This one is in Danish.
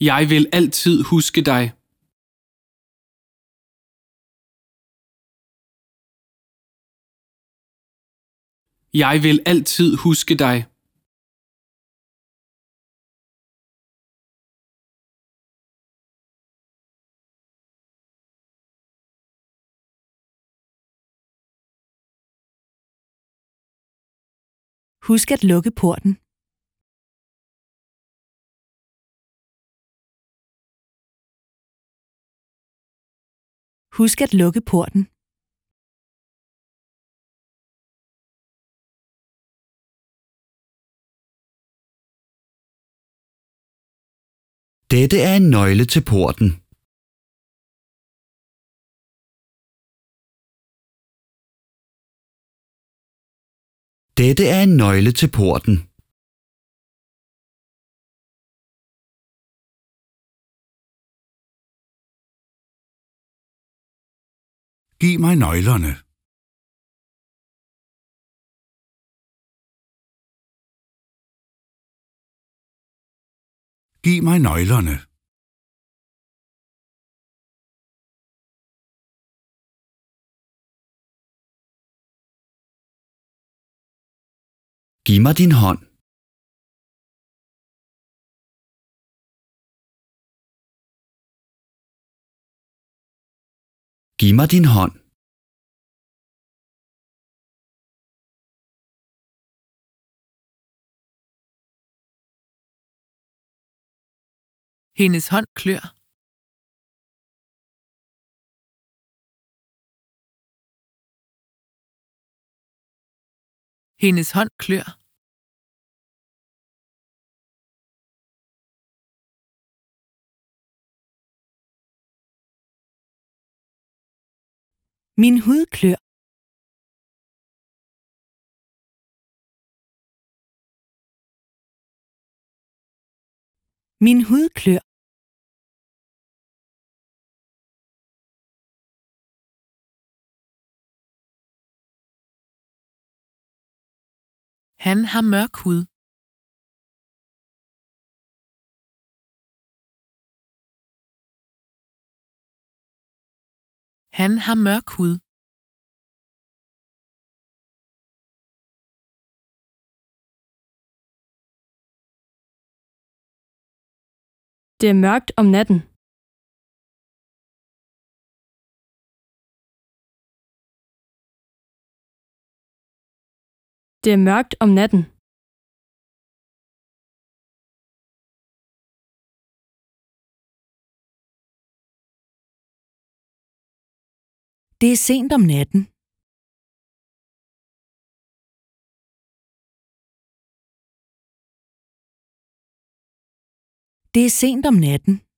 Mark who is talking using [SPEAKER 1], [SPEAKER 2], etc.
[SPEAKER 1] Jeg vil altid huske dig. Jeg vil altid huske dig.
[SPEAKER 2] Husk at lukke porten. Husk at lukke porten.
[SPEAKER 3] Dette er en nøgle til porten. Dette er en nøgle til porten.
[SPEAKER 4] Giv mig nøglerne. Giv mig nøglerne.
[SPEAKER 3] Giv mig din hånd. Giv mig din hånd.
[SPEAKER 5] Hendes hånd klør. Hendes hånd klør.
[SPEAKER 2] Min hud klør. Min hud klør.
[SPEAKER 5] Han har mørk hud. Han har mørk hud.
[SPEAKER 6] Det er mørkt om natten. Det er mørkt om natten.
[SPEAKER 2] Det er sent om natten. Det er sent om natten.